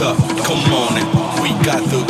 up. Come on it. We got the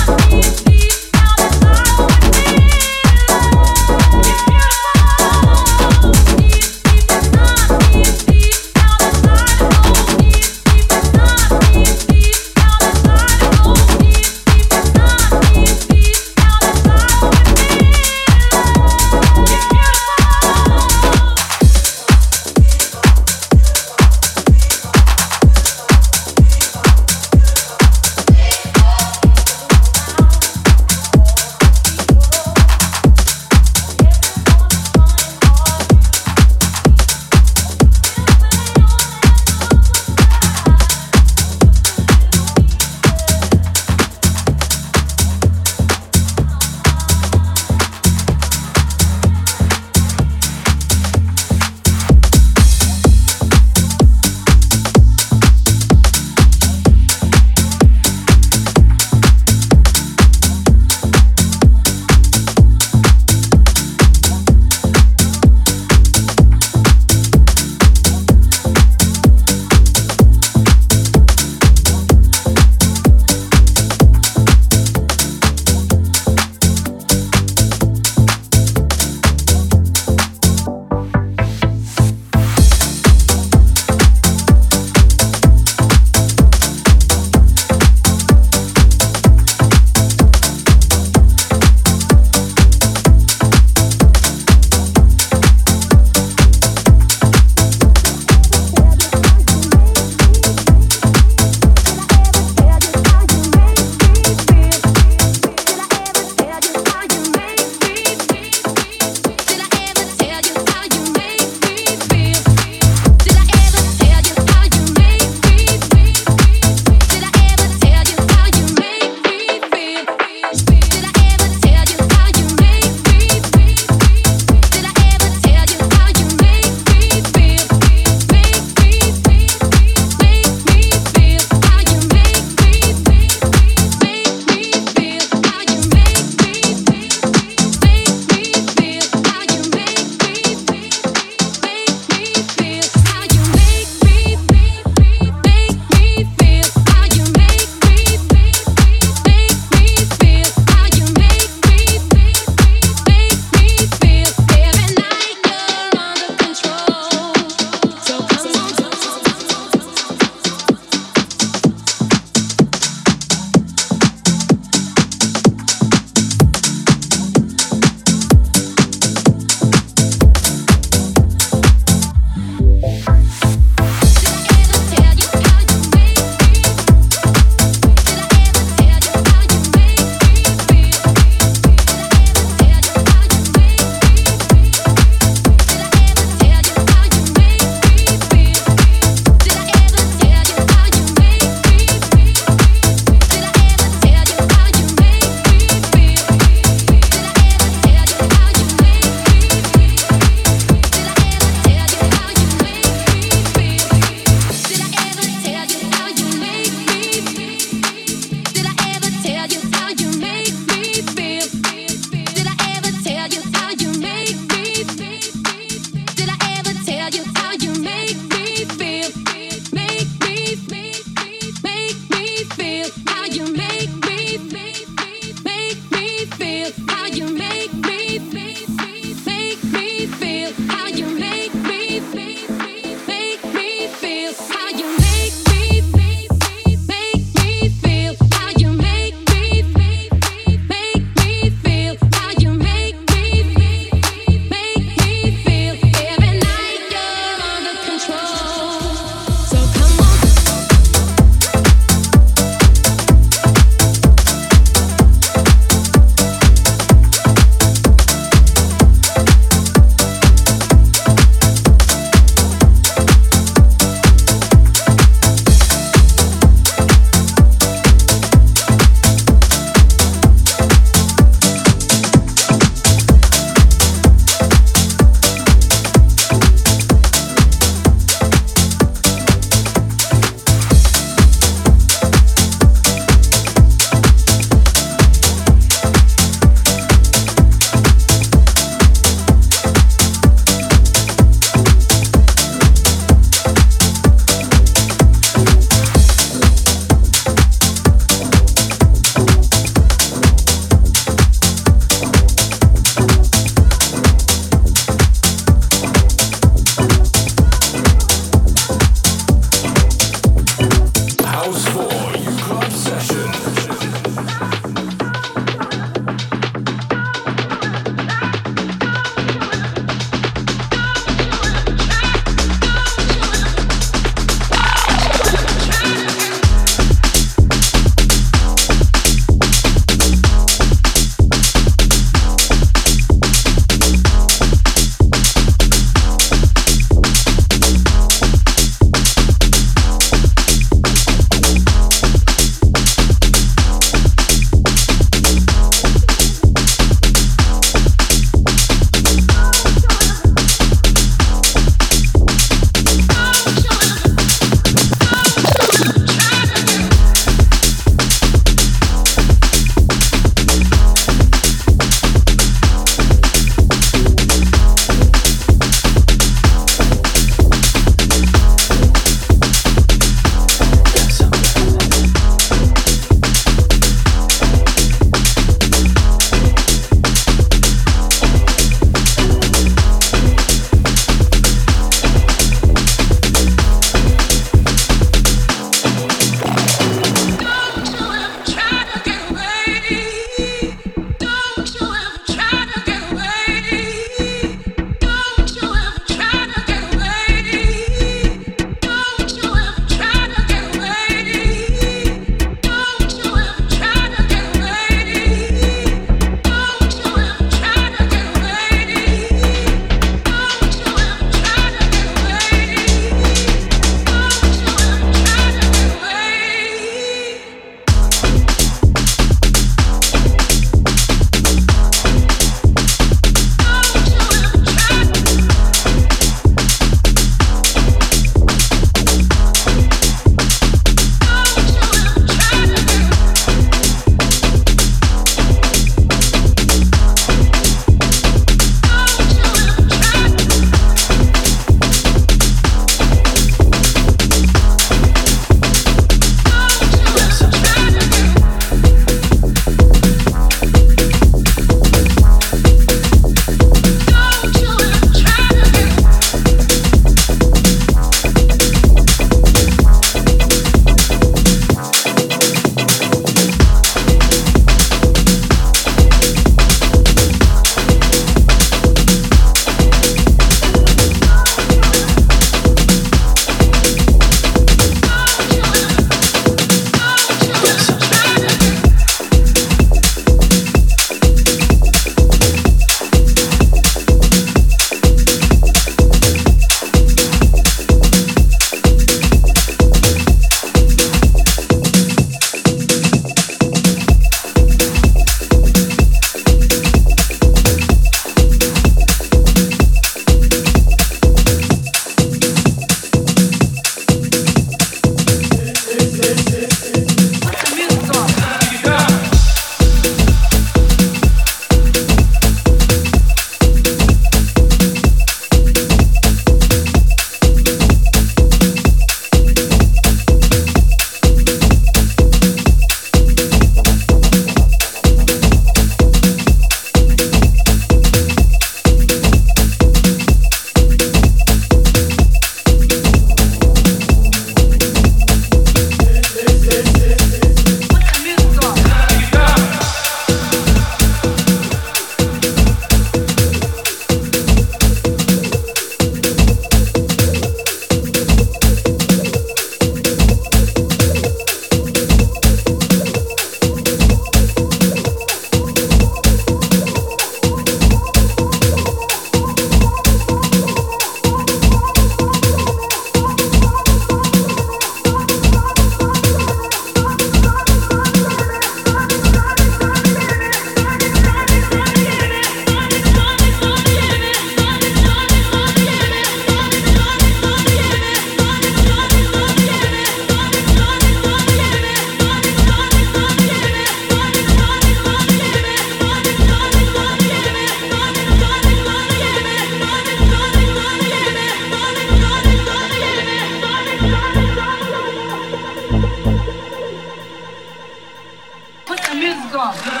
원.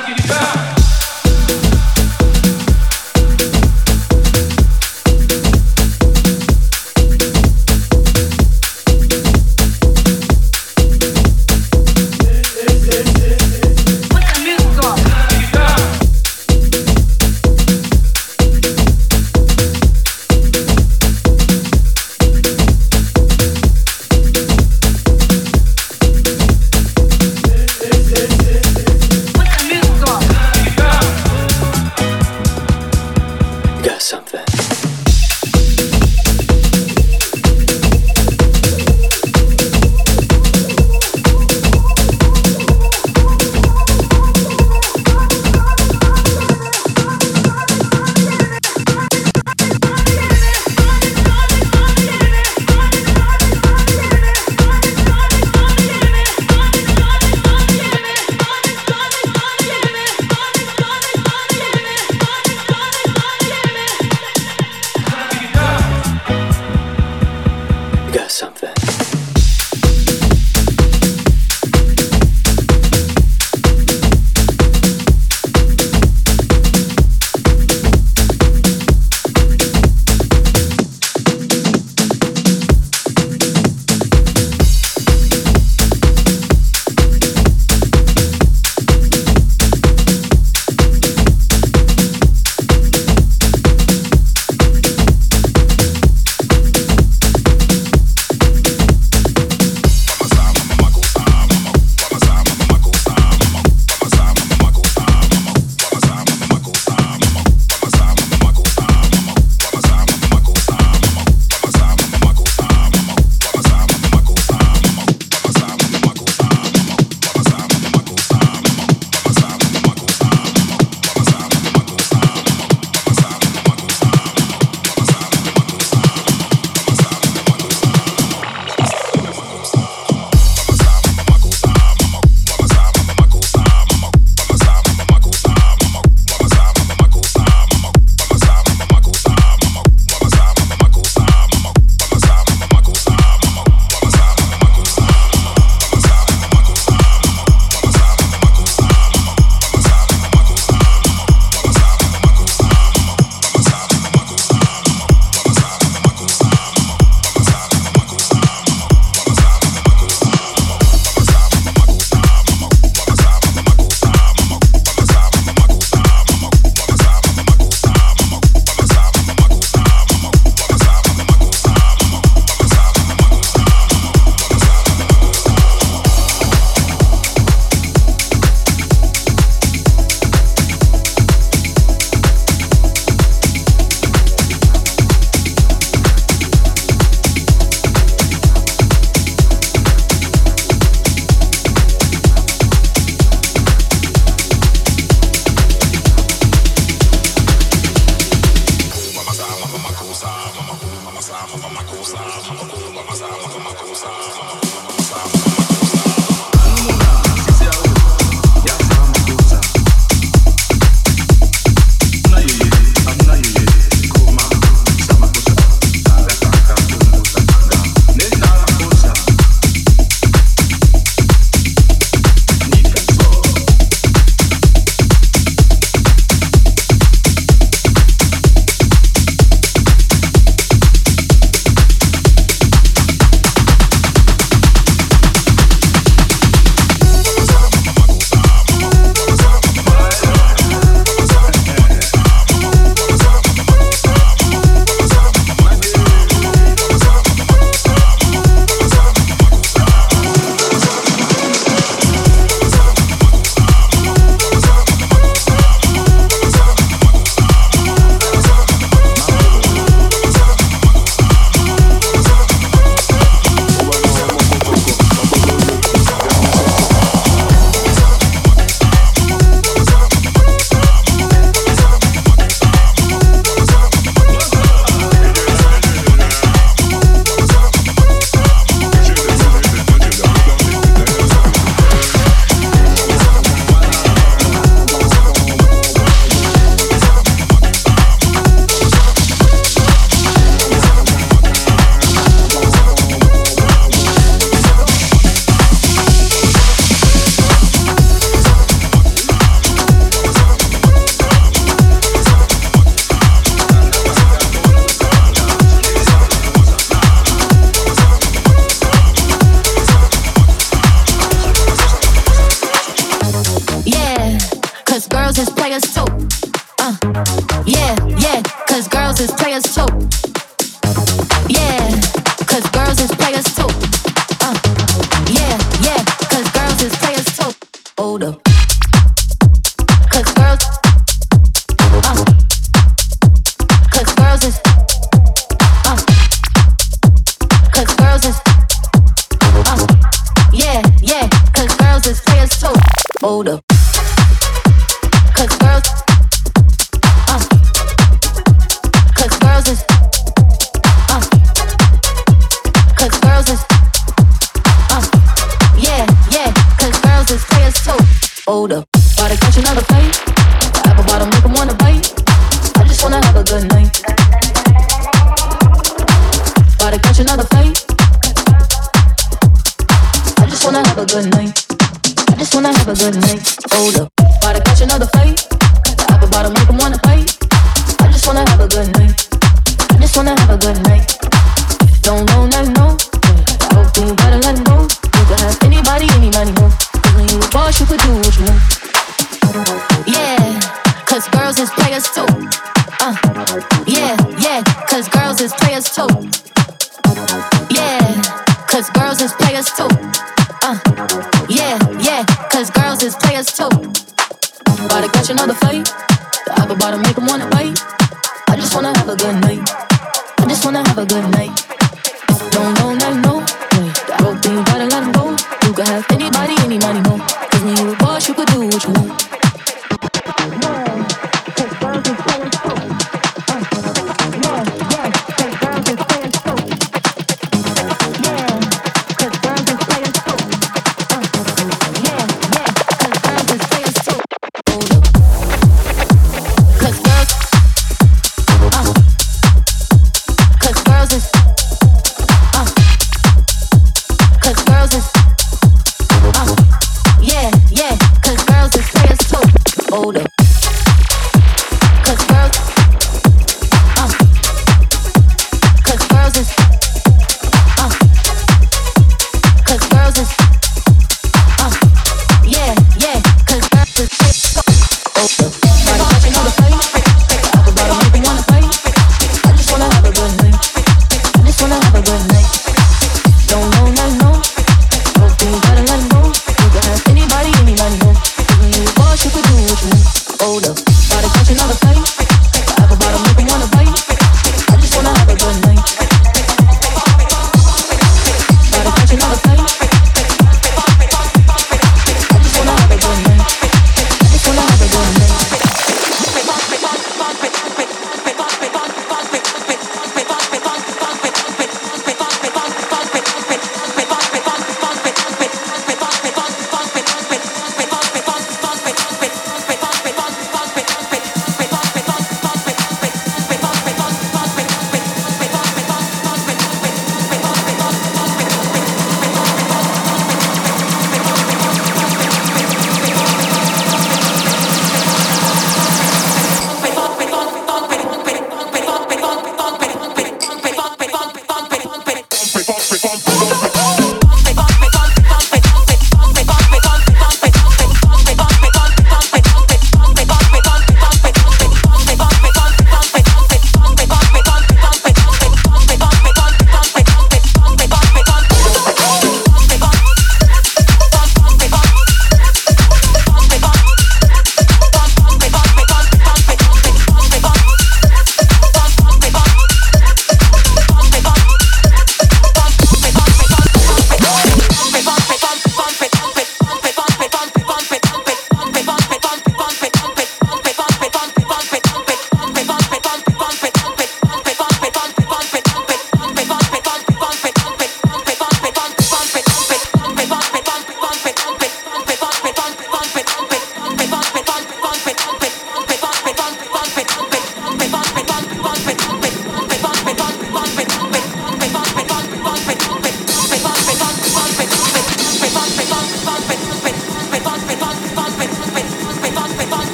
Hold up. Cause girls, uh, cause girls is, uh, cause girls is, uh, yeah, yeah, cause girls is players too. Hold up, gotta catch another play. The apple bottom make 'em wanna bite. I just wanna have a good night. Gotta catch another play. I just wanna have a good night. I just wanna have a good night. Hold up, gotta catch another fight. The apple bottom make 'em wanna bite. I just wanna have a good night. I just wanna have a good night. Don't know, no, no. I hope you better let go. You could have anybody, anybody, more. Cause when you a boss, you could do what you want. Yeah, cause girls is players too. Uh, yeah, yeah, cause girls is players too. Yeah, cause girls is players too. Players too. Gotta catch another fight. The apple bottom make wanna bite. I just wanna have a good night. I just wanna have a good night. Cause